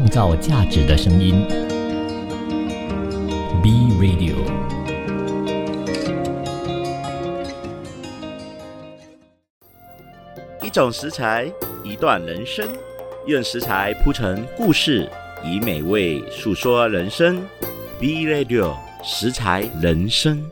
创造价值的声音。B Radio。一种食材，一段人生，用食材铺成故事，以美味诉说人生。B Radio 食材人生，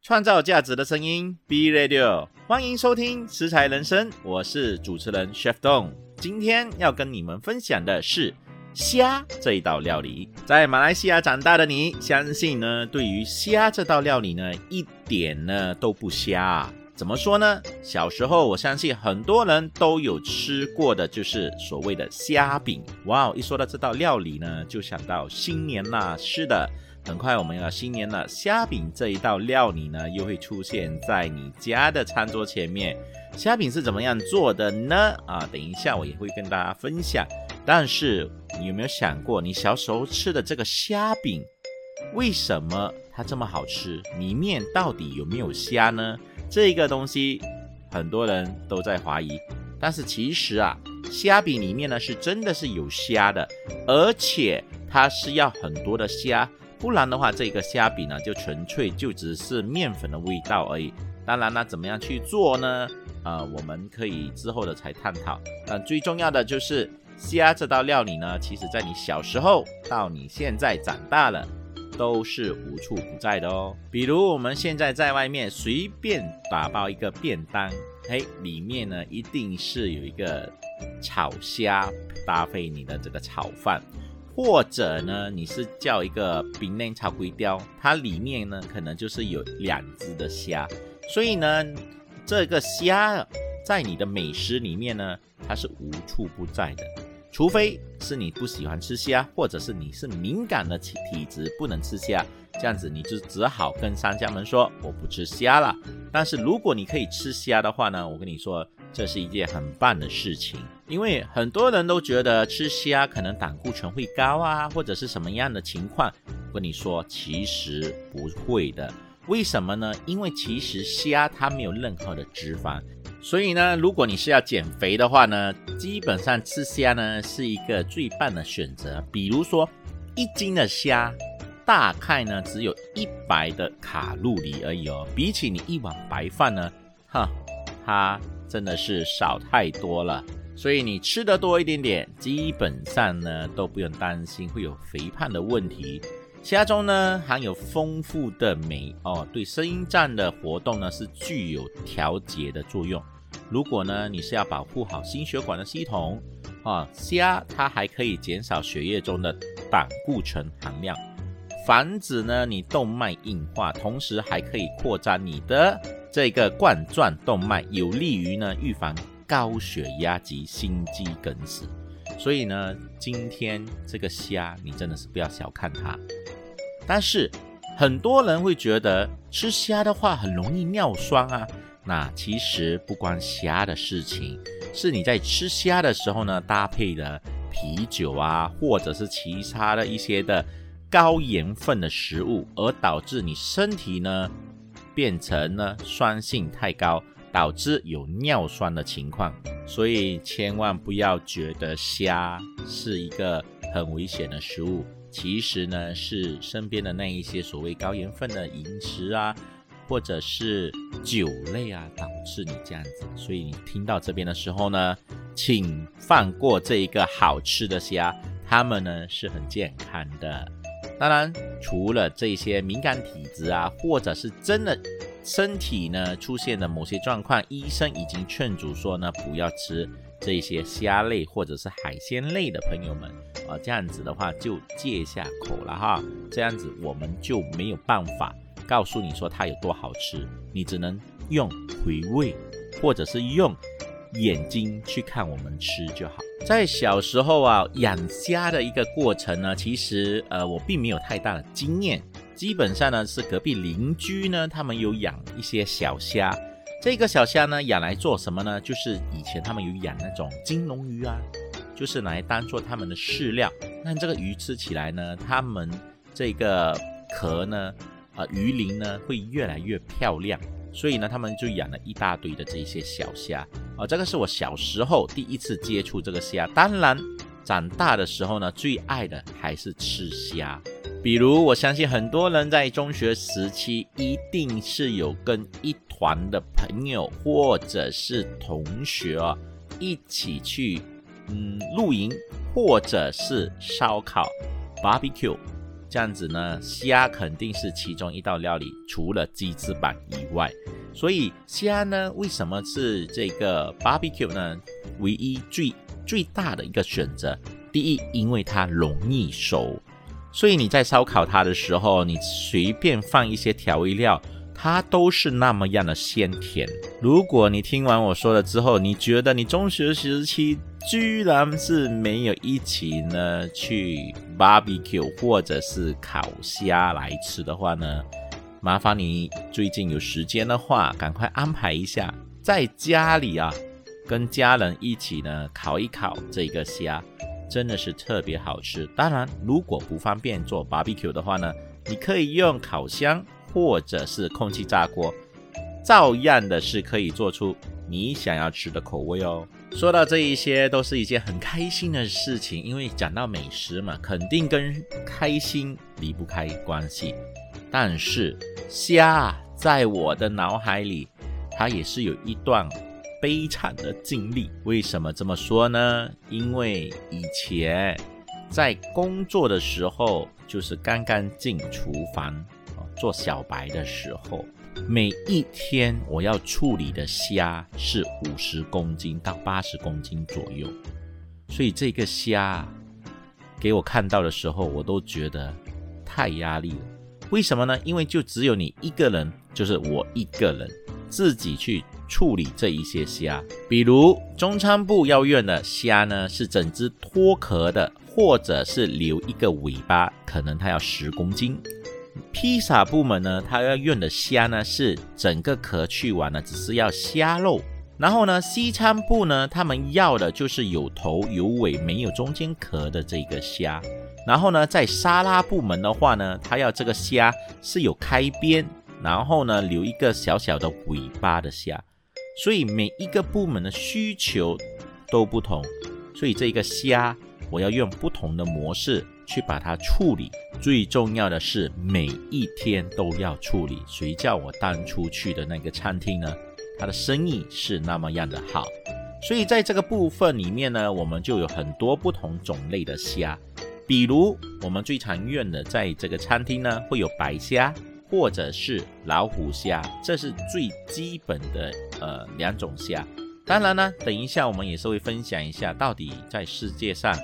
创造价值的声音。B Radio 欢迎收听食材人生，我是主持人 Chef Dong。今天要跟你们分享的是虾这一道料理。在马来西亚长大的你，相信呢，对于虾这道料理呢，一点呢都不虾。怎么说呢？小时候，我相信很多人都有吃过的，就是所谓的虾饼。哇，一说到这道料理呢，就想到新年啦。是的，很快我们要新年了，虾饼这一道料理呢，又会出现在你家的餐桌前面。虾饼是怎么样做的呢？啊，等一下我也会跟大家分享。但是你有没有想过，你小时候吃的这个虾饼，为什么它这么好吃？里面到底有没有虾呢？这个东西很多人都在怀疑，但是其实啊，虾饼里面呢是真的是有虾的，而且它是要很多的虾，不然的话这个虾饼呢就纯粹就只是面粉的味道而已。当然呢，怎么样去做呢？啊，我们可以之后的才探讨。但最重要的就是虾这道料理呢，其实在你小时候到你现在长大了。都是无处不在的哦。比如我们现在在外面随便打包一个便当，嘿，里面呢一定是有一个炒虾搭配你的这个炒饭，或者呢你是叫一个冰内炒龟雕，它里面呢可能就是有两只的虾，所以呢这个虾在你的美食里面呢它是无处不在的。除非是你不喜欢吃虾，或者是你是敏感的体体质不能吃虾，这样子你就只好跟商家们说我不吃虾了。但是如果你可以吃虾的话呢，我跟你说这是一件很棒的事情，因为很多人都觉得吃虾可能胆固醇会高啊，或者是什么样的情况。跟你说其实不会的，为什么呢？因为其实虾它没有任何的脂肪。所以呢，如果你是要减肥的话呢，基本上吃虾呢是一个最棒的选择。比如说，一斤的虾大概呢只有一百的卡路里而已哦，比起你一碗白饭呢，哈，它真的是少太多了。所以你吃的多一点点，基本上呢都不用担心会有肥胖的问题。虾中呢含有丰富的镁哦，对肾脏的活动呢是具有调节的作用。如果呢，你是要保护好心血管的系统啊，虾它还可以减少血液中的胆固醇含量，防止呢你动脉硬化，同时还可以扩张你的这个冠状动脉，有利于呢预防高血压及心肌梗死。所以呢，今天这个虾你真的是不要小看它。但是很多人会觉得吃虾的话很容易尿酸啊。那其实不关虾的事情，是你在吃虾的时候呢，搭配的啤酒啊，或者是其他的一些的高盐分的食物，而导致你身体呢变成呢酸性太高，导致有尿酸的情况。所以千万不要觉得虾是一个很危险的食物，其实呢是身边的那一些所谓高盐分的饮食啊。或者是酒类啊，导致你这样子，所以你听到这边的时候呢，请放过这一个好吃的虾，它们呢是很健康的。当然，除了这些敏感体质啊，或者是真的身体呢出现了某些状况，医生已经劝阻说呢，不要吃这些虾类或者是海鲜类的朋友们啊，这样子的话就戒下口了哈，这样子我们就没有办法。告诉你说它有多好吃，你只能用回味，或者是用眼睛去看我们吃就好。在小时候啊，养虾的一个过程呢，其实呃我并没有太大的经验，基本上呢是隔壁邻居呢他们有养一些小虾，这个小虾呢养来做什么呢？就是以前他们有养那种金龙鱼啊，就是来当做他们的饲料。那这个鱼吃起来呢，他们这个壳呢。啊，鱼鳞呢会越来越漂亮，所以呢，他们就养了一大堆的这些小虾。啊，这个是我小时候第一次接触这个虾。当然，长大的时候呢，最爱的还是吃虾。比如，我相信很多人在中学时期一定是有跟一团的朋友或者是同学啊一起去嗯露营，或者是烧烤 barbecue 这样子呢，虾肯定是其中一道料理，除了鸡翅膀以外。所以虾呢，为什么是这个 barbecue 呢？唯一最最大的一个选择，第一，因为它容易熟，所以你在烧烤它的时候，你随便放一些调味料，它都是那么样的鲜甜。如果你听完我说了之后，你觉得你中学时期居然是没有一起呢去 barbecue 或者是烤虾来吃的话呢？麻烦你最近有时间的话，赶快安排一下，在家里啊，跟家人一起呢烤一烤这个虾，真的是特别好吃。当然，如果不方便做 barbecue 的话呢，你可以用烤箱或者是空气炸锅，照样的是可以做出你想要吃的口味哦。说到这一些，都是一件很开心的事情，因为讲到美食嘛，肯定跟开心离不开关系。但是虾在我的脑海里，它也是有一段悲惨的经历。为什么这么说呢？因为以前在工作的时候，就是刚刚进厨房做小白的时候，每一天我要处理的虾是五十公斤到八十公斤左右，所以这个虾给我看到的时候，我都觉得太压力了。为什么呢？因为就只有你一个人，就是我一个人自己去处理这一些虾。比如中餐部要用的虾呢，是整只脱壳的，或者是留一个尾巴，可能它要十公斤。披萨部门呢，它要用的虾呢，是整个壳去完了，只是要虾肉。然后呢，西餐部呢，他们要的就是有头有尾、没有中间壳的这个虾。然后呢，在沙拉部门的话呢，它要这个虾是有开边，然后呢留一个小小的尾巴的虾，所以每一个部门的需求都不同，所以这个虾我要用不同的模式去把它处理。最重要的是每一天都要处理。谁叫我当初去的那个餐厅呢？它的生意是那么样的好，所以在这个部分里面呢，我们就有很多不同种类的虾。比如我们最常用的，在这个餐厅呢，会有白虾或者是老虎虾，这是最基本的呃两种虾。当然呢，等一下我们也是会分享一下，到底在世界上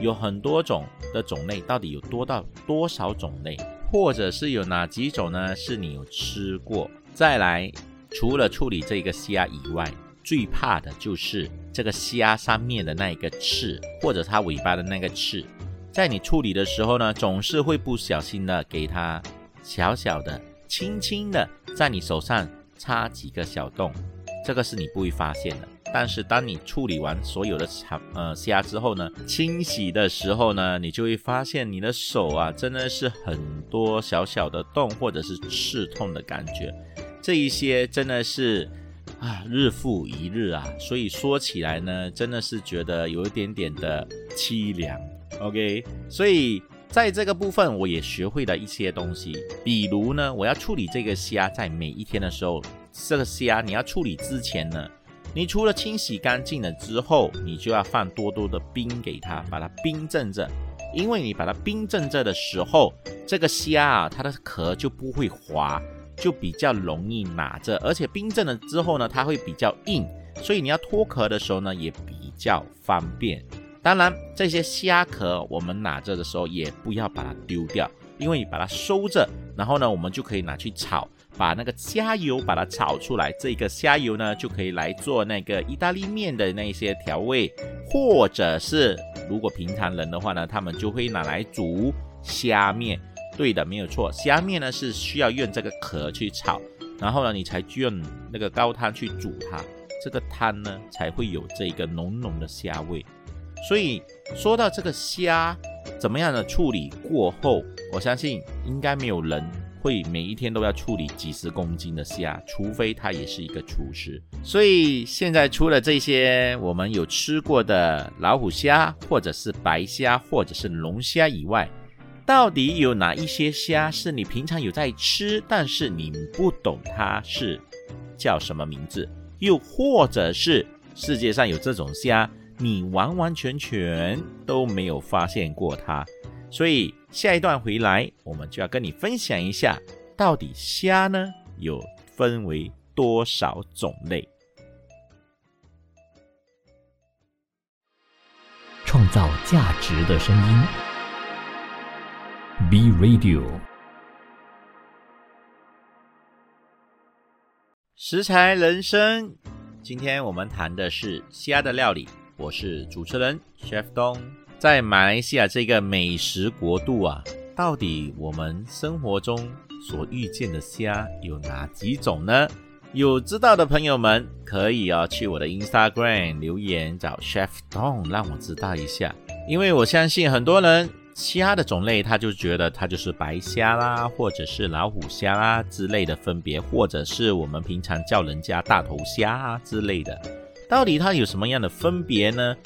有很多种的种类，到底有多到多少种类，或者是有哪几种呢？是你有吃过？再来，除了处理这个虾以外，最怕的就是这个虾上面的那一个刺，或者它尾巴的那个刺。在你处理的时候呢，总是会不小心的给它小小的、轻轻的在你手上插几个小洞，这个是你不会发现的。但是当你处理完所有的虾呃虾之后呢，清洗的时候呢，你就会发现你的手啊真的是很多小小的洞或者是刺痛的感觉，这一些真的是啊日复一日啊，所以说起来呢，真的是觉得有一点点的凄凉。OK，所以在这个部分我也学会了一些东西，比如呢，我要处理这个虾，在每一天的时候，这个虾你要处理之前呢，你除了清洗干净了之后，你就要放多多的冰给它，把它冰镇着，因为你把它冰镇着的时候，这个虾啊，它的壳就不会滑，就比较容易拿着，而且冰镇了之后呢，它会比较硬，所以你要脱壳的时候呢，也比较方便。当然，这些虾壳我们拿着的时候也不要把它丢掉，因为你把它收着，然后呢，我们就可以拿去炒，把那个虾油把它炒出来，这个虾油呢就可以来做那个意大利面的那些调味，或者是如果平常人的话呢，他们就会拿来煮虾面。对的，没有错，虾面呢是需要用这个壳去炒，然后呢，你才用那个高汤去煮它，这个汤呢才会有这个浓浓的虾味。所以说到这个虾怎么样的处理过后，我相信应该没有人会每一天都要处理几十公斤的虾，除非他也是一个厨师。所以现在除了这些我们有吃过的老虎虾，或者是白虾，或者是龙虾以外，到底有哪一些虾是你平常有在吃，但是你不懂它是叫什么名字？又或者是世界上有这种虾，你完完全全都没有发现过它？所以下一段回来，我们就要跟你分享一下，到底虾呢有分为多少种类？创造价值的声音，B Radio。食材人生，今天我们谈的是虾的料理。我是主持人 Chef 东。在马来西亚这个美食国度啊，到底我们生活中所遇见的虾有哪几种呢？有知道的朋友们可以啊去我的 Instagram 留言找 Chef Don，让我知道一下。因为我相信很多人虾的种类，他就觉得它就是白虾啦，或者是老虎虾啦之类的分别，或者是我们平常叫人家大头虾啊之类的。到底它有什么样的分别呢？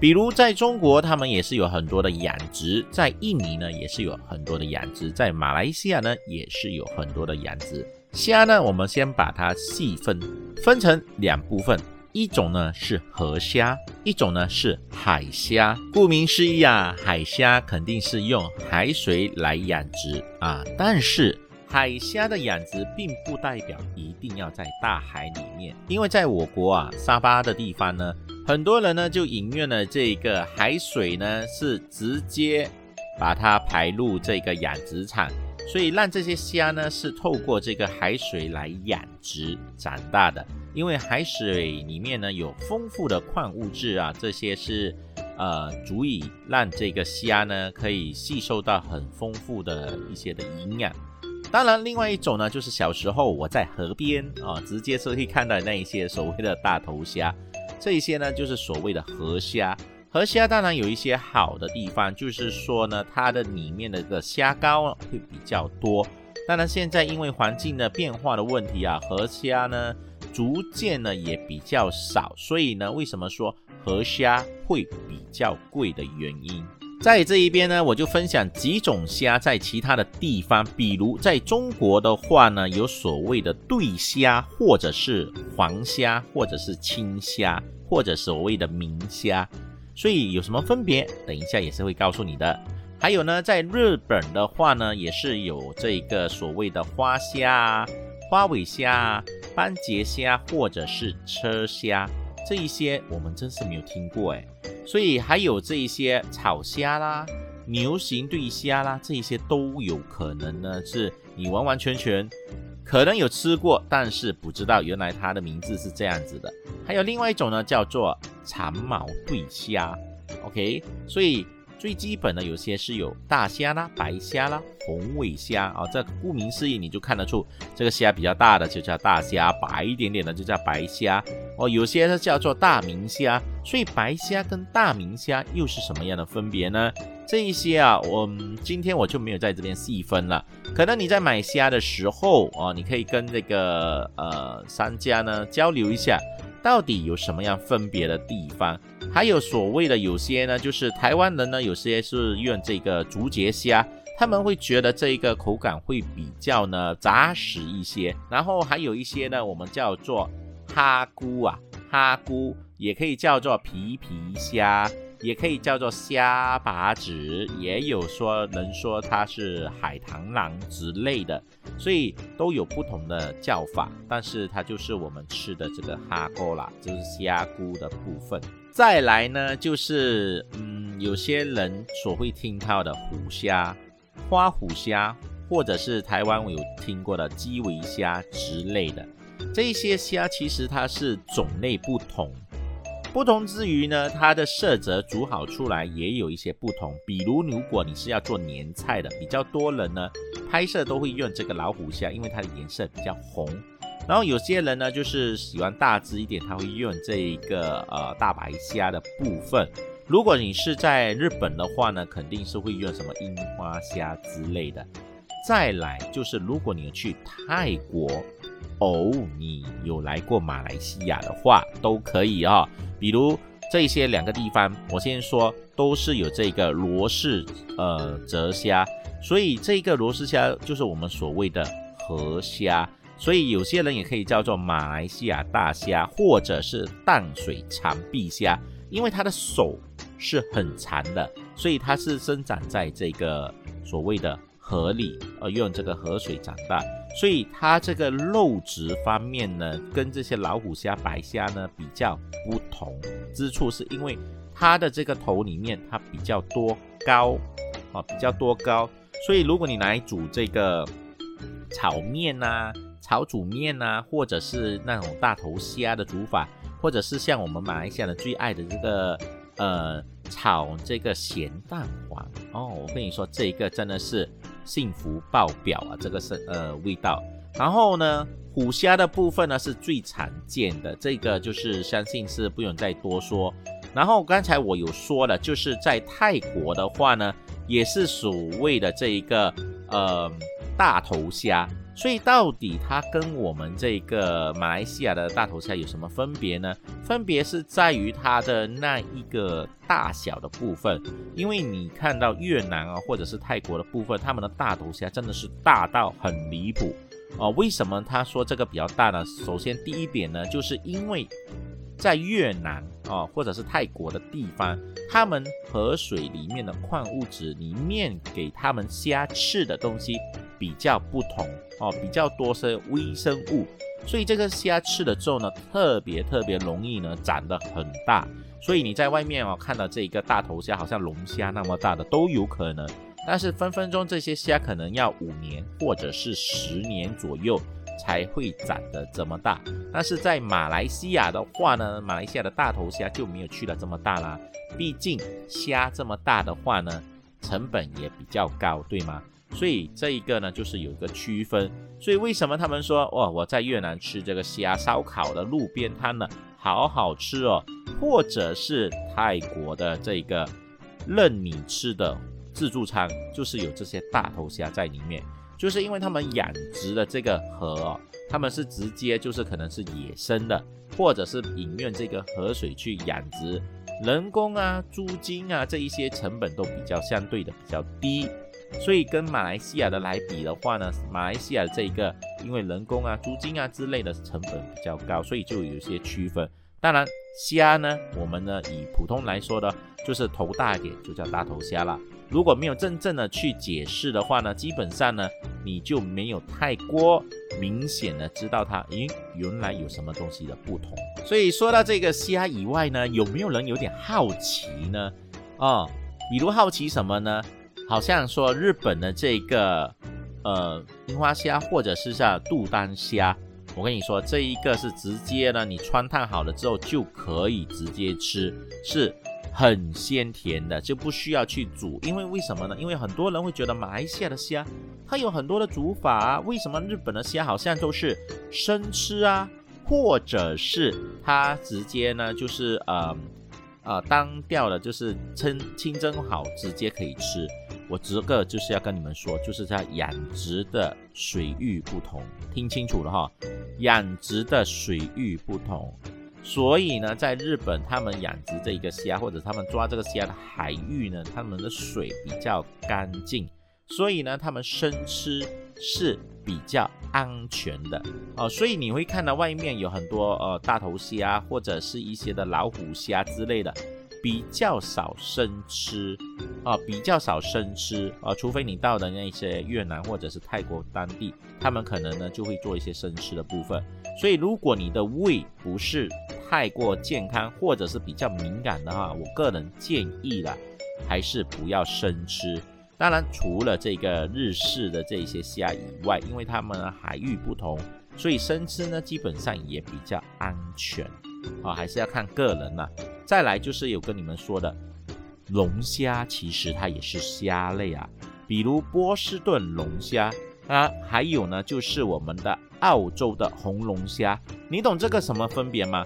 比如在中国，他们也是有很多的养殖；在印尼呢，也是有很多的养殖；在马来西亚呢，也是有很多的养殖。虾呢，我们先把它细分，分成两部分，一种呢是河虾，一种呢是海虾。顾名思义啊，海虾肯定是用海水来养殖啊，但是。海虾的养殖并不代表一定要在大海里面，因为在我国啊，沙巴的地方呢，很多人呢就引用了这个海水呢是直接把它排入这个养殖场，所以让这些虾呢是透过这个海水来养殖长大的。因为海水里面呢有丰富的矿物质啊，这些是呃足以让这个虾呢可以吸收到很丰富的一些的营养。当然，另外一种呢，就是小时候我在河边啊，直接是可以看到那一些所谓的大头虾，这些呢就是所谓的河虾。河虾当然有一些好的地方，就是说呢，它的里面的这个虾膏会比较多。当然，现在因为环境的变化的问题啊，河虾呢逐渐呢也比较少，所以呢，为什么说河虾会比较贵的原因？在这一边呢，我就分享几种虾在其他的地方，比如在中国的话呢，有所谓的对虾，或者是黄虾，或者是青虾，或者所谓的明虾，所以有什么分别？等一下也是会告诉你的。还有呢，在日本的话呢，也是有这个所谓的花虾、花尾虾、斑节虾，或者是车虾。这一些我们真是没有听过诶，所以还有这一些炒虾啦、牛形对虾啦，这一些都有可能呢，是你完完全全可能有吃过，但是不知道原来它的名字是这样子的。还有另外一种呢，叫做长毛对虾，OK，所以。最基本的有些是有大虾啦、白虾啦、红尾虾啊，这顾名思义你就看得出，这个虾比较大的就叫大虾，白一点点的就叫白虾哦。有些呢叫做大明虾，所以白虾跟大明虾又是什么样的分别呢？这一些啊，我今天我就没有在这边细分了。可能你在买虾的时候啊，你可以跟这个呃商家呢交流一下。到底有什么样分别的地方？还有所谓的有些呢，就是台湾人呢，有些是用这个竹节虾，他们会觉得这个口感会比较呢扎实一些。然后还有一些呢，我们叫做哈菇啊，哈菇也可以叫做皮皮虾。也可以叫做虾把子，也有说能说它是海棠狼之类的，所以都有不同的叫法。但是它就是我们吃的这个哈锅啦，就是虾菇的部分。再来呢，就是嗯，有些人所会听到的虎虾、花虎虾，或者是台湾我有听过的基围虾之类的，这些虾其实它是种类不同。不同之余呢，它的色泽煮好出来也有一些不同。比如，如果你是要做年菜的，比较多人呢拍摄都会用这个老虎虾，因为它的颜色比较红。然后有些人呢就是喜欢大只一点，他会用这一个呃大白虾的部分。如果你是在日本的话呢，肯定是会用什么樱花虾之类的。再来就是如果你去泰国，哦，你有来过马来西亚的话，都可以啊。比如这些两个地方，我先说都是有这个罗氏呃泽虾，所以这个罗氏虾就是我们所谓的河虾，所以有些人也可以叫做马来西亚大虾，或者是淡水长臂虾，因为它的手是很长的，所以它是生长在这个所谓的。河里，呃，用这个河水长大，所以它这个肉质方面呢，跟这些老虎虾、白虾呢比较不同之处，是因为它的这个头里面它比较多膏，啊，比较多膏，所以如果你来煮这个炒面呐、炒煮面呐，或者是那种大头虾的煮法，或者是像我们马来西亚的最爱的这个，呃。炒这个咸蛋黄哦，我跟你说，这个真的是幸福爆表啊！这个是呃味道。然后呢，虎虾的部分呢是最常见的，这个就是相信是不用再多说。然后刚才我有说了，就是在泰国的话呢，也是所谓的这一个呃大头虾。所以到底它跟我们这个马来西亚的大头虾有什么分别呢？分别是在于它的那一个大小的部分。因为你看到越南啊，或者是泰国的部分，他们的大头虾真的是大到很离谱啊。为什么他说这个比较大呢？首先第一点呢，就是因为在越南啊，或者是泰国的地方，他们河水里面的矿物质里面给他们虾吃的东西。比较不同哦，比较多是微生物，所以这个虾吃了之后呢，特别特别容易呢长得很大，所以你在外面哦看到这一个大头虾，好像龙虾那么大的都有可能，但是分分钟这些虾可能要五年或者是十年左右才会长得这么大，但是在马来西亚的话呢，马来西亚的大头虾就没有去了这么大啦，毕竟虾这么大的话呢，成本也比较高，对吗？所以这一个呢，就是有一个区分。所以为什么他们说哇，我在越南吃这个虾烧烤的路边摊呢，好好吃哦，或者是泰国的这个任你吃的自助餐，就是有这些大头虾在里面，就是因为他们养殖的这个河哦，他们是直接就是可能是野生的，或者是引用这个河水去养殖，人工啊、租金啊这一些成本都比较相对的比较低。所以跟马来西亚的来比的话呢，马来西亚的这个因为人工啊、租金啊之类的成本比较高，所以就有些区分。当然虾呢，我们呢以普通来说的，就是头大一点就叫大头虾了。如果没有真正的去解释的话呢，基本上呢你就没有太过明显的知道它，咦，原来有什么东西的不同。所以说到这个虾以外呢，有没有人有点好奇呢？啊，比如好奇什么呢？好像说日本的这个呃樱花虾，或者是像杜丹虾，我跟你说，这一个是直接呢，你穿烫好了之后就可以直接吃，是很鲜甜的，就不需要去煮。因为为什么呢？因为很多人会觉得马来西亚的虾它有很多的煮法啊，为什么日本的虾好像都是生吃啊，或者是它直接呢就是呃呃当掉了，就是清清蒸好直接可以吃。我这个就是要跟你们说，就是在养殖的水域不同，听清楚了哈，养殖的水域不同，所以呢，在日本他们养殖这一个虾，或者他们抓这个虾的海域呢，他们的水比较干净，所以呢，他们生吃是比较安全的哦，所以你会看到外面有很多呃大头虾，或者是一些的老虎虾之类的。比较少生吃啊，比较少生吃啊，除非你到的那些越南或者是泰国当地，他们可能呢就会做一些生吃的部分。所以如果你的胃不是太过健康或者是比较敏感的话，我个人建议啦，还是不要生吃。当然，除了这个日式的这些虾以外，因为它们海域不同，所以生吃呢基本上也比较安全啊，还是要看个人啦。再来就是有跟你们说的龙虾，其实它也是虾类啊，比如波士顿龙虾啊，还有呢就是我们的澳洲的红龙虾，你懂这个什么分别吗？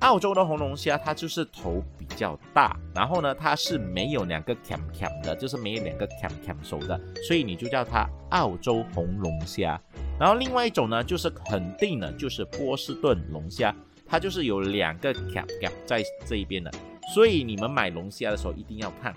澳洲的红龙虾它就是头比较大，然后呢它是没有两个 cam cam 的，就是没有两个 cam cam 手的，所以你就叫它澳洲红龙虾。然后另外一种呢，就是肯定的，就是波士顿龙虾，它就是有两个 cam cam 在这一边的，所以你们买龙虾的时候一定要看。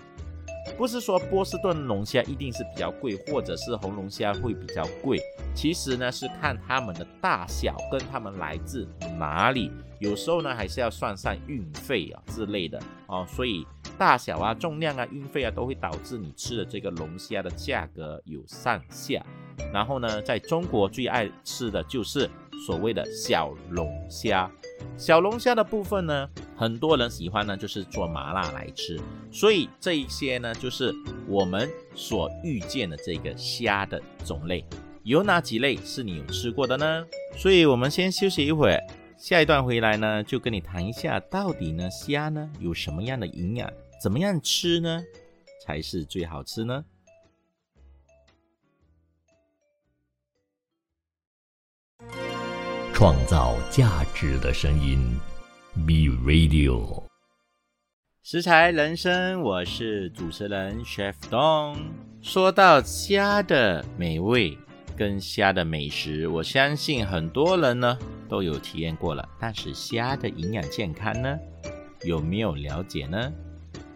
不是说波士顿龙虾一定是比较贵，或者是红龙虾会比较贵。其实呢是看它们的大小跟它们来自哪里，有时候呢还是要算上运费啊之类的哦。所以大小啊、重量啊、运费啊都会导致你吃的这个龙虾的价格有上下。然后呢，在中国最爱吃的就是所谓的小龙虾。小龙虾的部分呢，很多人喜欢呢，就是做麻辣来吃。所以这一些呢，就是我们所遇见的这个虾的种类，有哪几类是你有吃过的呢？所以我们先休息一会儿，下一段回来呢，就跟你谈一下，到底呢虾呢有什么样的营养，怎么样吃呢才是最好吃呢？创造价值的声音，B Radio。食材人生，我是主持人 Chef Dong。说到虾的美味跟虾的美食，我相信很多人呢都有体验过了。但是虾的营养健康呢，有没有了解呢？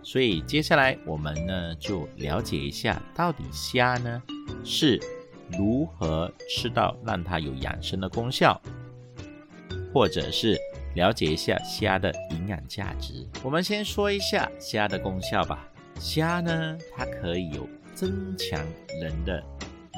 所以接下来我们呢就了解一下，到底虾呢是如何吃到让它有养生的功效。或者是了解一下虾的营养价值。我们先说一下虾的功效吧。虾呢，它可以有增强人的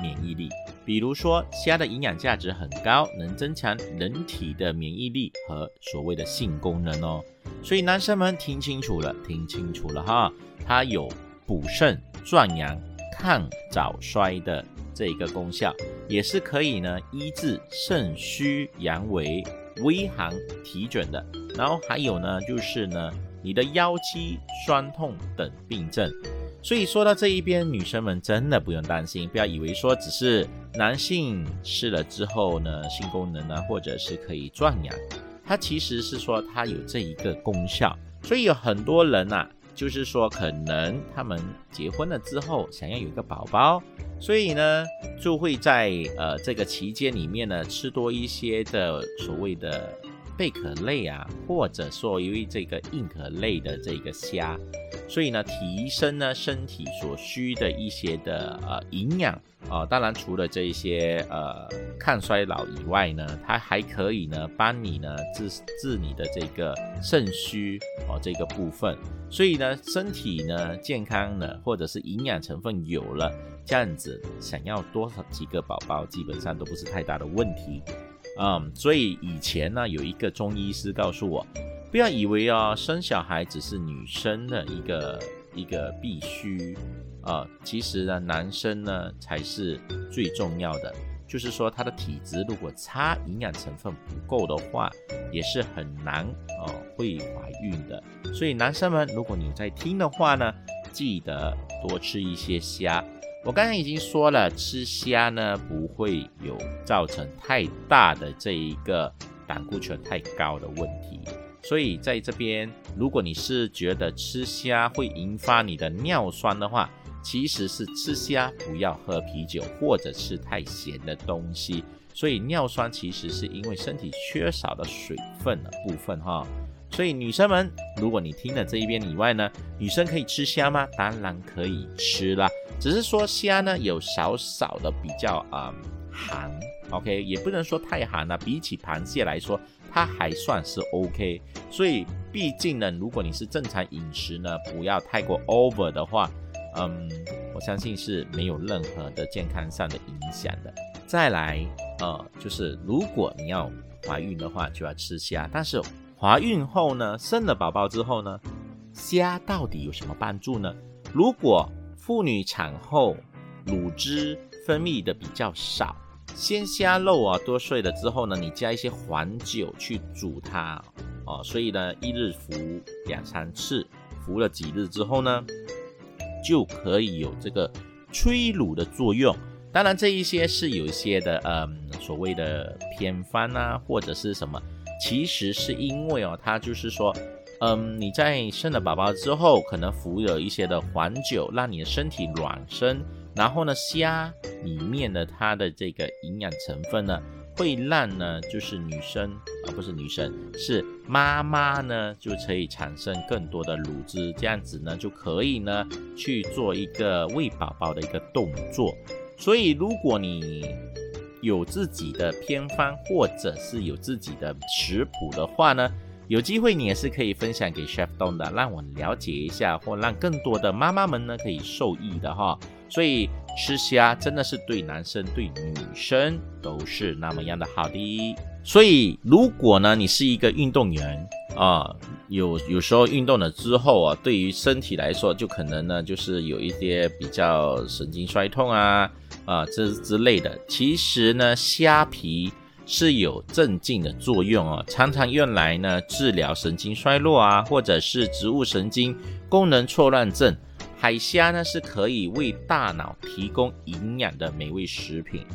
免疫力。比如说，虾的营养价值很高，能增强人体的免疫力和所谓的性功能哦。所以男生们听清楚了，听清楚了哈，它有补肾、壮阳、抗早衰的这一个功效，也是可以呢医治肾虚阳痿。微寒体准的，然后还有呢，就是呢，你的腰肌酸痛等病症。所以说到这一边，女生们真的不用担心，不要以为说只是男性吃了之后呢，性功能呢，或者是可以壮阳，它其实是说它有这一个功效。所以有很多人呐。就是说，可能他们结婚了之后想要有一个宝宝，所以呢，就会在呃这个期间里面呢，吃多一些的所谓的贝壳类啊，或者说因为这个硬壳类的这个虾，所以呢，提升呢身体所需的一些的呃营养。啊，当然除了这一些呃抗衰老以外呢，它还可以呢帮你呢治治你的这个肾虚哦这个部分，所以呢身体呢健康呢，或者是营养成分有了，这样子想要多少几个宝宝基本上都不是太大的问题，嗯，所以以前呢有一个中医师告诉我，不要以为啊生小孩只是女生的一个一个必须。啊，其实呢，男生呢才是最重要的。就是说，他的体质如果差，营养成分不够的话，也是很难哦会怀孕的。所以，男生们，如果你在听的话呢，记得多吃一些虾。我刚才已经说了，吃虾呢不会有造成太大的这一个胆固醇太高的问题。所以，在这边，如果你是觉得吃虾会引发你的尿酸的话，其实是吃虾不要喝啤酒或者吃太咸的东西，所以尿酸其实是因为身体缺少的水分的部分哈。所以女生们，如果你听了这一边以外呢，女生可以吃虾吗？当然可以吃啦，只是说虾呢有少少的比较啊寒，OK，也不能说太寒了，比起螃蟹来说，它还算是 OK。所以毕竟呢，如果你是正常饮食呢，不要太过 over 的话。嗯，我相信是没有任何的健康上的影响的。再来，呃，就是如果你要怀孕的话，就要吃虾。但是怀孕后呢，生了宝宝之后呢，虾到底有什么帮助呢？如果妇女产后乳汁分泌的比较少，鲜虾肉啊多睡了之后呢，你加一些黄酒去煮它，哦，所以呢，一日服两三次，服了几日之后呢？就可以有这个催乳的作用。当然，这一些是有一些的，嗯，所谓的偏方啊，或者是什么。其实是因为哦，它就是说，嗯，你在生了宝宝之后，可能服有一些的黄酒，让你的身体暖身，然后呢，虾里面的它的这个营养成分呢。会让呢，就是女生啊，不是女生，是妈妈呢，就可以产生更多的乳汁，这样子呢，就可以呢去做一个喂宝宝的一个动作。所以，如果你有自己的偏方，或者是有自己的食谱的话呢，有机会你也是可以分享给 Chef Don 的，让我了解一下，或让更多的妈妈们呢可以受益的哈。所以。吃虾真的是对男生对女生都是那么样的好的，所以如果呢你是一个运动员啊，有有时候运动了之后啊，对于身体来说就可能呢就是有一些比较神经衰痛啊啊这之类的。其实呢虾皮是有镇静的作用哦，常常用来呢治疗神经衰弱啊，或者是植物神经功能错乱症。海虾呢是可以为大脑提供营养的美味食品。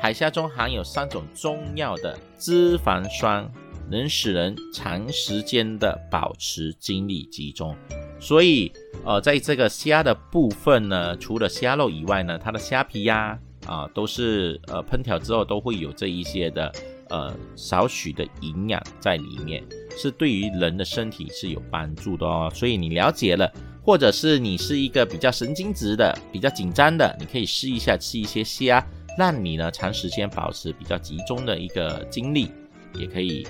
海虾中含有三种重要的脂肪酸，能使人长时间的保持精力集中。所以，呃，在这个虾的部分呢，除了虾肉以外呢，它的虾皮呀，啊，都是呃烹调之后都会有这一些的呃少许的营养在里面，是对于人的身体是有帮助的哦。所以你了解了。或者是你是一个比较神经质的、比较紧张的，你可以试一下吃一些虾，让你呢长时间保持比较集中的一个精力，也可以，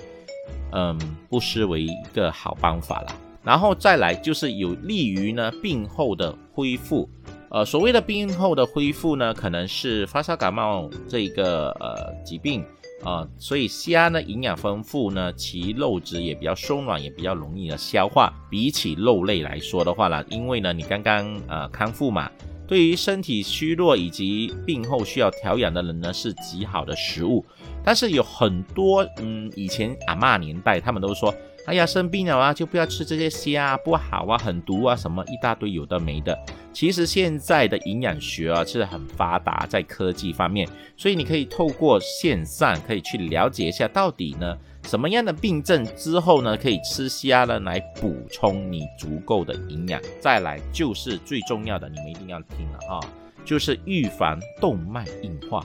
嗯，不失为一个好方法啦。然后再来就是有利于呢病后的恢复，呃，所谓的病后的恢复呢，可能是发烧感冒这一个呃疾病。啊，所以虾呢营养丰富呢，其肉质也比较松软，也比较容易的消化。比起肉类来说的话呢，因为呢你刚刚呃康复嘛，对于身体虚弱以及病后需要调养的人呢是极好的食物。但是有很多嗯以前阿妈年代他们都说。哎呀，生病了啊，就不要吃这些虾，不好啊，很毒啊，什么一大堆有的没的。其实现在的营养学啊是很发达，在科技方面，所以你可以透过线上可以去了解一下，到底呢什么样的病症之后呢可以吃虾呢来补充你足够的营养。再来就是最重要的，你们一定要听了啊，就是预防动脉硬化。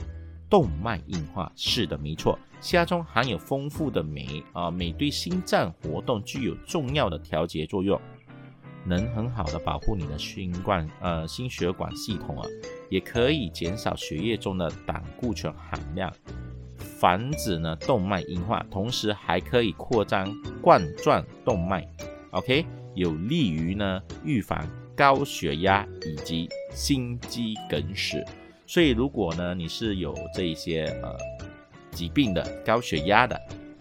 动脉硬化是的，没错。虾中含有丰富的镁啊，镁对心脏活动具有重要的调节作用，能很好的保护你的心冠呃心血管系统啊，也可以减少血液中的胆固醇含量，防止呢动脉硬化，同时还可以扩张冠状动脉，OK，有利于呢预防高血压以及心肌梗死。所以如果呢你是有这一些呃。疾病的高血压的，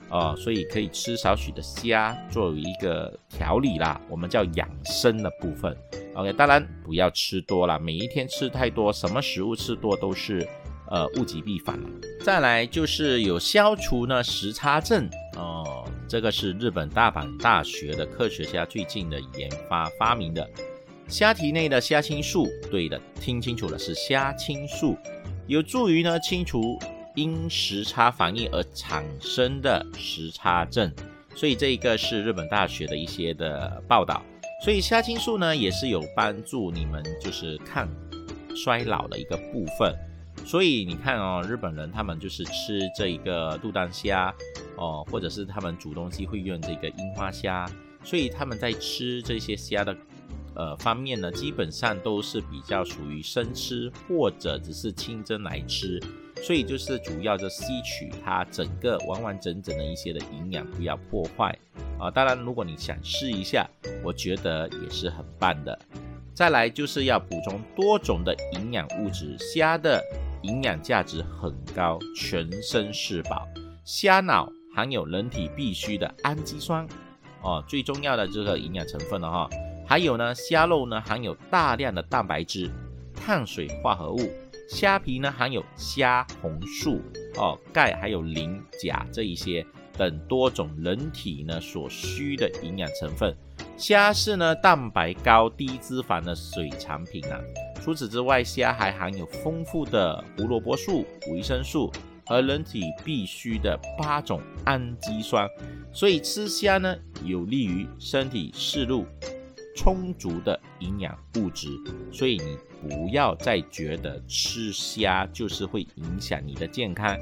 哦，所以可以吃少许的虾作为一个调理啦，我们叫养生的部分。OK，当然不要吃多了，每一天吃太多，什么食物吃多都是呃物极必反。再来就是有消除呢时差症哦，这个是日本大阪大学的科学家最近的研发发明的虾体内的虾青素，对的，听清楚了，是虾青素，有助于呢清除。因时差反应而产生的时差症，所以这一个是日本大学的一些的报道。所以虾青素呢，也是有帮助你们就是抗衰老的一个部分。所以你看哦，日本人他们就是吃这一个杜丹虾哦，或者是他们煮东西会用这个樱花虾，所以他们在吃这些虾的呃方面呢，基本上都是比较属于生吃或者只是清蒸来吃。所以就是主要就吸取它整个完完整整的一些的营养，不要破坏啊。当然，如果你想试一下，我觉得也是很棒的。再来就是要补充多种的营养物质，虾的营养价值很高，全身是宝。虾脑含有人体必需的氨基酸哦，最重要的这个营养成分了哈。还有呢，虾肉呢含有大量的蛋白质、碳水化合物。虾皮呢含有虾红素哦、钙还有磷、钾这一些等多种人体呢所需的营养成分。虾是呢蛋白高、低脂肪的水产品啊。除此之外，虾还含有丰富的胡萝卜素、维生素、和人体必需的八种氨基酸，所以吃虾呢有利于身体摄入充足的营养物质。所以你不要再觉得吃虾就是会影响你的健康，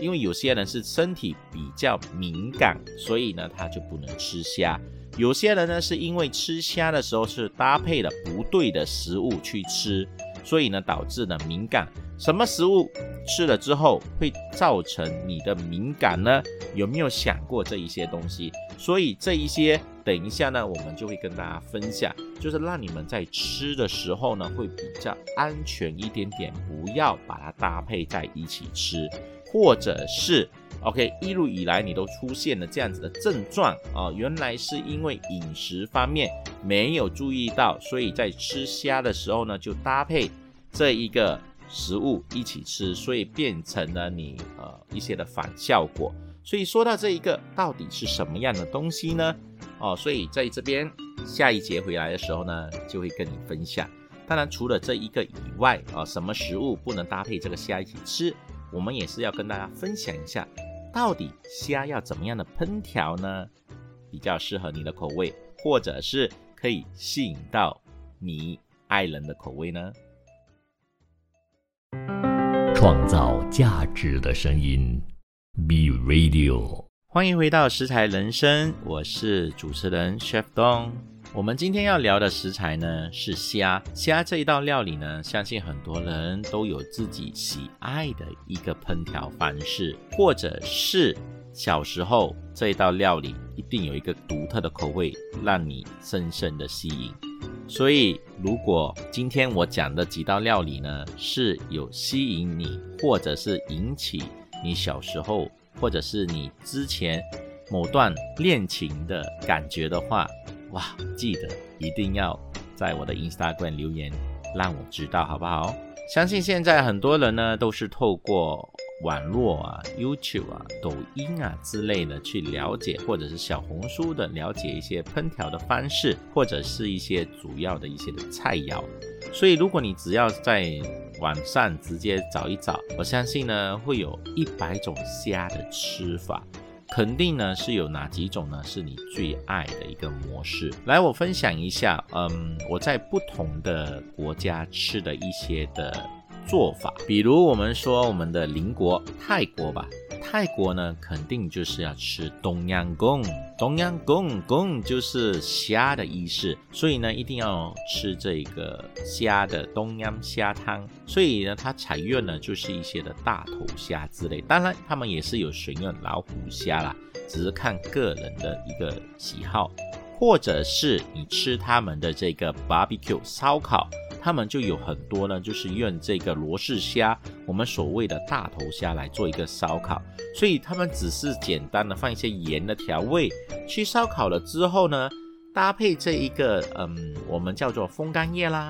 因为有些人是身体比较敏感，所以呢他就不能吃虾。有些人呢是因为吃虾的时候是搭配了不对的食物去吃，所以呢导致了敏感。什么食物吃了之后会造成你的敏感呢？有没有想过这一些东西？所以这一些等一下呢，我们就会跟大家分享，就是让你们在吃的时候呢会比较安全一点点，不要把它搭配在一起吃，或者是 OK 一路以来你都出现了这样子的症状啊，原来是因为饮食方面没有注意到，所以在吃虾的时候呢就搭配这一个。食物一起吃，所以变成了你呃一些的反效果。所以说到这一个到底是什么样的东西呢？哦，所以在这边下一节回来的时候呢，就会跟你分享。当然除了这一个以外啊，什么食物不能搭配这个虾一起吃，我们也是要跟大家分享一下，到底虾要怎么样的烹调呢？比较适合你的口味，或者是可以吸引到你爱人的口味呢？创造价值的声音，B Radio，欢迎回到食材人生，我是主持人 Chef Dong。我们今天要聊的食材呢是虾。虾这一道料理呢，相信很多人都有自己喜爱的一个烹调方式，或者是小时候这一道料理一定有一个独特的口味，让你深深的吸引。所以，如果今天我讲的几道料理呢，是有吸引你，或者是引起你小时候，或者是你之前某段恋情的感觉的话，哇，记得一定要在我的 Instagram 留言，让我知道，好不好？相信现在很多人呢，都是透过。网络啊、YouTube 啊、抖音啊之类的去了解，或者是小红书的了解一些烹调的方式，或者是一些主要的一些的菜肴。所以，如果你只要在网上直接找一找，我相信呢，会有一百种虾的吃法，肯定呢是有哪几种呢是你最爱的一个模式。来，我分享一下，嗯，我在不同的国家吃的一些的。做法，比如我们说我们的邻国泰国吧，泰国呢肯定就是要吃东阳贡，东阳贡贡就是虾的意思，所以呢一定要吃这个虾的东阳虾汤，所以呢它采用呢就是一些的大头虾之类，当然他们也是有选用老虎虾啦，只是看个人的一个喜好，或者是你吃他们的这个 barbecue 烧烤。他们就有很多呢，就是用这个罗氏虾，我们所谓的大头虾来做一个烧烤，所以他们只是简单的放一些盐的调味，去烧烤了之后呢，搭配这一个嗯，我们叫做风干叶啦、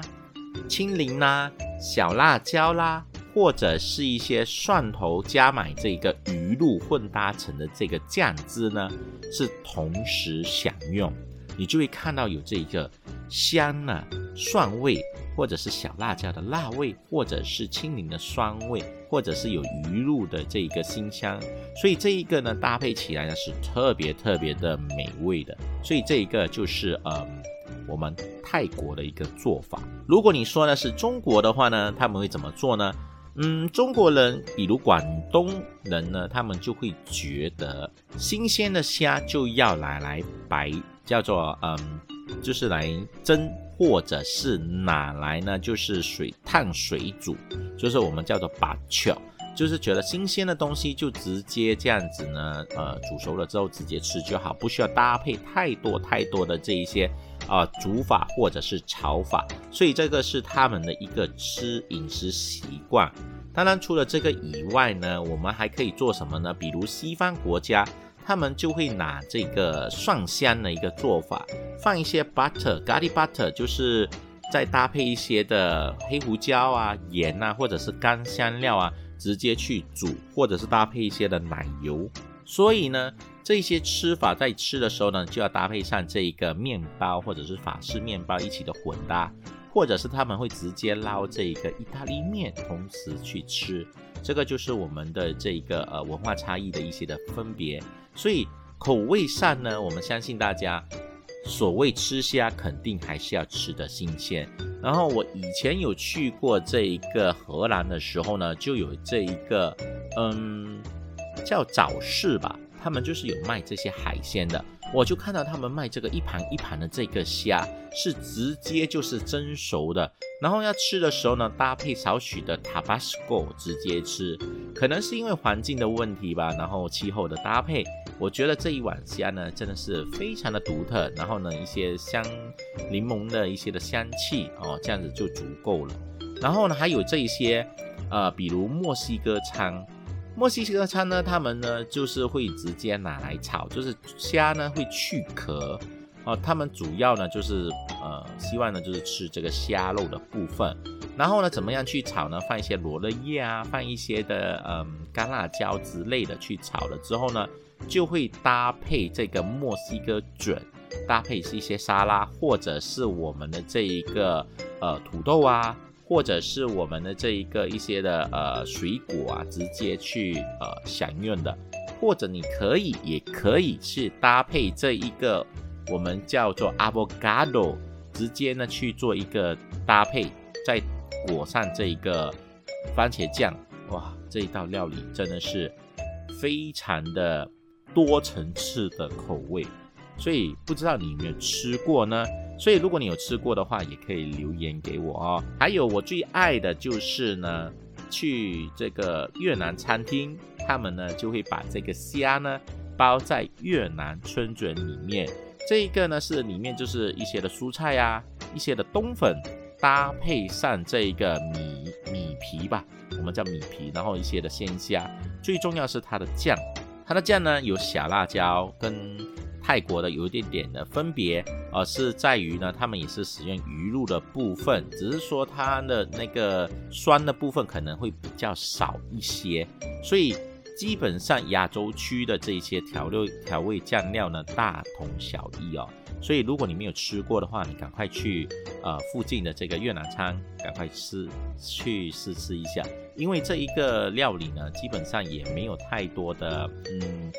青柠啦、小辣椒啦，或者是一些蒜头加买这个鱼露混搭成的这个酱汁呢，是同时享用，你就会看到有这一个香呢蒜味。或者是小辣椒的辣味，或者是青柠的酸味，或者是有鱼露的这一个辛香，所以这一个呢搭配起来呢是特别特别的美味的。所以这一个就是呃我们泰国的一个做法。如果你说呢是中国的话呢，他们会怎么做呢？嗯，中国人比如广东人呢，他们就会觉得新鲜的虾就要拿来白，叫做嗯就是来蒸。或者是哪来呢？就是水烫水煮，就是我们叫做把巧，就是觉得新鲜的东西就直接这样子呢，呃，煮熟了之后直接吃就好，不需要搭配太多太多的这一些啊煮法或者是炒法，所以这个是他们的一个吃饮食习惯。当然，除了这个以外呢，我们还可以做什么呢？比如西方国家。他们就会拿这个蒜香的一个做法，放一些 butter，咖喱 butter，就是再搭配一些的黑胡椒啊、盐啊，或者是干香料啊，直接去煮，或者是搭配一些的奶油。所以呢，这些吃法在吃的时候呢，就要搭配上这一个面包或者是法式面包一起的混搭。或者是他们会直接捞这一个意大利面，同时去吃。这个就是我们的这一个呃文化差异的一些的分别。所以口味上呢，我们相信大家。所谓吃虾，肯定还是要吃的新鲜。然后我以前有去过这一个荷兰的时候呢，就有这一个，嗯，叫早市吧，他们就是有卖这些海鲜的。我就看到他们卖这个一盘一盘的这个虾，是直接就是蒸熟的。然后要吃的时候呢，搭配少许的 Tabasco 直接吃。可能是因为环境的问题吧，然后气候的搭配。我觉得这一碗虾呢，真的是非常的独特，然后呢，一些香柠檬的一些的香气哦，这样子就足够了。然后呢，还有这一些，呃，比如墨西哥餐，墨西哥餐呢，他们呢就是会直接拿来炒，就是虾呢会去壳哦，他们主要呢就是呃，希望呢就是吃这个虾肉的部分。然后呢，怎么样去炒呢？放一些罗勒叶啊，放一些的嗯干辣椒之类的去炒了之后呢。就会搭配这个墨西哥卷，搭配是一些沙拉，或者是我们的这一个呃土豆啊，或者是我们的这一个一些的呃水果啊，直接去呃享用的，或者你可以也可以去搭配这一个我们叫做 avocado，直接呢去做一个搭配，再裹上这一个番茄酱，哇，这一道料理真的是非常的。多层次的口味，所以不知道你有没有吃过呢？所以如果你有吃过的话，也可以留言给我哦。还有我最爱的就是呢，去这个越南餐厅，他们呢就会把这个虾呢包在越南春卷里面。这一个呢是里面就是一些的蔬菜呀，一些的冬粉，搭配上这一个米米皮吧，我们叫米皮，然后一些的鲜虾，最重要是它的酱。它的酱呢有小辣椒，跟泰国的有一点点的分别，而是在于呢，他们也是使用鱼露的部分，只是说它的那个酸的部分可能会比较少一些，所以基本上亚洲区的这些调料调味酱料呢大同小异哦。所以如果你没有吃过的话，你赶快去呃附近的这个越南餐，赶快吃去试吃一下。因为这一个料理呢，基本上也没有太多的嗯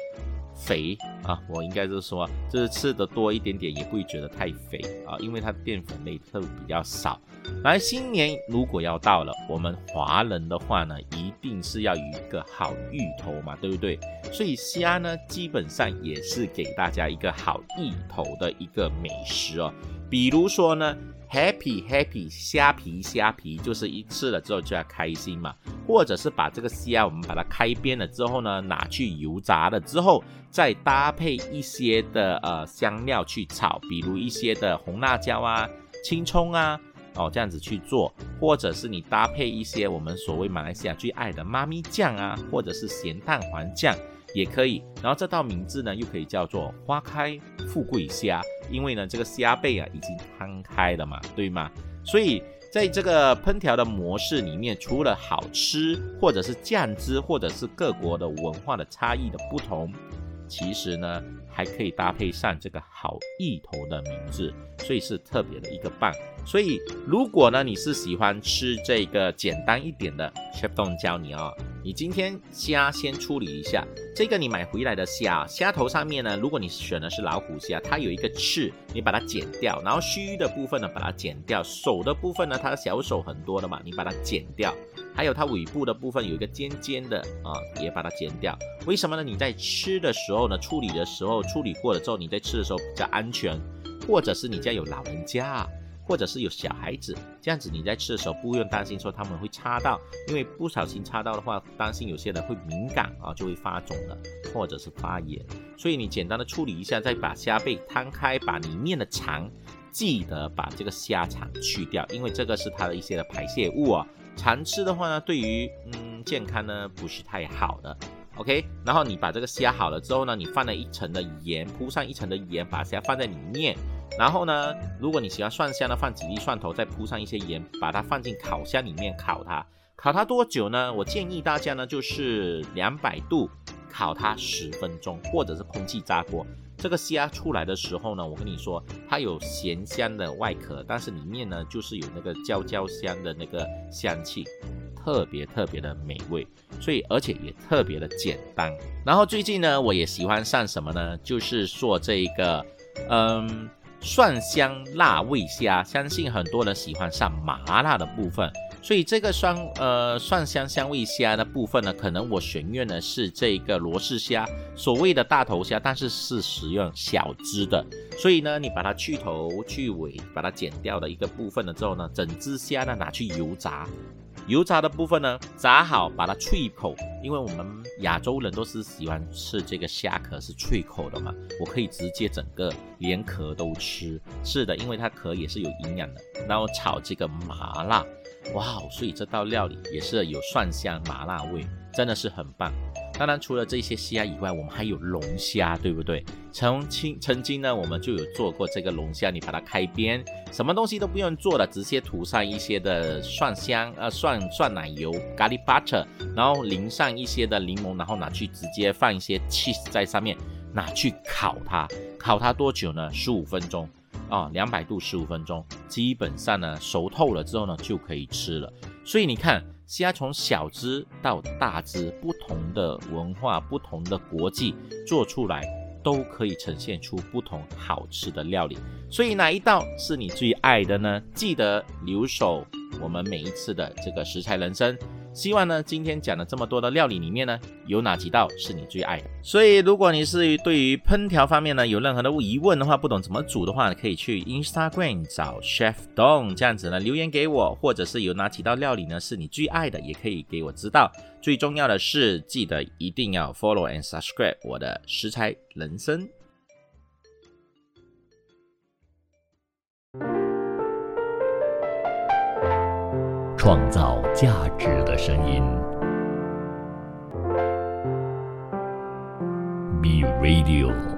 肥啊，我应该是说，就是吃的多一点点，也不会觉得太肥啊，因为它淀粉类特比较少。来，新年如果要到了，我们华人的话呢，一定是要有一个好芋头嘛，对不对？所以虾呢，基本上也是给大家一个好芋头的一个美食哦。比如说呢。Happy Happy 虾皮虾皮就是一吃了之后就要开心嘛，或者是把这个虾我们把它开边了之后呢，拿去油炸了之后，再搭配一些的呃香料去炒，比如一些的红辣椒啊、青葱啊，哦这样子去做，或者是你搭配一些我们所谓马来西亚最爱的妈咪酱啊，或者是咸蛋黄酱。也可以，然后这道名字呢，又可以叫做花开富贵虾，因为呢，这个虾背啊已经摊开了嘛，对吗？所以在这个烹调的模式里面，除了好吃，或者是酱汁，或者是各国的文化的差异的不同，其实呢，还可以搭配上这个好意头的名字，所以是特别的一个棒。所以如果呢，你是喜欢吃这个简单一点的，Chef Don 教你啊。你今天虾先处理一下，这个你买回来的虾，虾头上面呢，如果你选的是老虎虾，它有一个刺，你把它剪掉，然后须的部分呢把它剪掉，手的部分呢，它的小手很多的嘛，你把它剪掉，还有它尾部的部分有一个尖尖的啊，也把它剪掉。为什么呢？你在吃的时候呢，处理的时候处理过了之后，你在吃的时候比较安全，或者是你家有老人家。或者是有小孩子这样子，你在吃的时候不用担心说他们会插到，因为不小心插到的话，担心有些人会敏感啊，就会发肿了，或者是发炎。所以你简单的处理一下，再把虾背摊开，把里面的肠，记得把这个虾肠去掉，因为这个是它的一些的排泄物啊。常吃的话呢，对于嗯健康呢不是太好的。OK，然后你把这个虾好了之后呢，你放了一层的盐，铺上一层的盐，把虾放在里面。然后呢，如果你喜欢蒜香呢，放几粒蒜头，再铺上一些盐，把它放进烤箱里面烤它。烤它多久呢？我建议大家呢，就是两百度烤它十分钟，或者是空气炸锅。这个虾出来的时候呢，我跟你说，它有咸香的外壳，但是里面呢就是有那个焦焦香的那个香气，特别特别的美味，所以而且也特别的简单。然后最近呢，我也喜欢上什么呢？就是做这一个，嗯，蒜香辣味虾，相信很多人喜欢上麻辣的部分。所以这个蒜呃蒜香香味虾的部分呢，可能我选用的是这个罗氏虾，所谓的大头虾，但是是使用小只的。所以呢，你把它去头去尾，把它剪掉的一个部分了之后呢，整只虾呢拿去油炸，油炸的部分呢炸好，把它脆口，因为我们亚洲人都是喜欢吃这个虾壳是脆口的嘛，我可以直接整个连壳都吃。是的，因为它壳也是有营养的。然后炒这个麻辣。哇，所以这道料理也是有蒜香麻辣味，真的是很棒。当然，除了这些虾以外，我们还有龙虾，对不对？曾经曾经呢，我们就有做过这个龙虾，你把它开边，什么东西都不用做的，直接涂上一些的蒜香呃蒜蒜奶油咖喱 butter，然后淋上一些的柠檬，然后拿去直接放一些 cheese 在上面，拿去烤它，烤它多久呢？十五分钟。啊，两百度十五分钟，基本上呢熟透了之后呢就可以吃了。所以你看，虾从小只到大只，不同的文化、不同的国际做出来，都可以呈现出不同好吃的料理。所以哪一道是你最爱的呢？记得留守我们每一次的这个食材人生。希望呢，今天讲了这么多的料理里面呢，有哪几道是你最爱的？所以，如果你是对于烹调方面呢有任何的疑问的话，不懂怎么煮的话，可以去 Instagram 找 Chef Don 这样子呢留言给我，或者是有哪几道料理呢是你最爱的，也可以给我知道。最重要的是，记得一定要 follow and subscribe 我的食材人生。创造价值的声音，B Radio。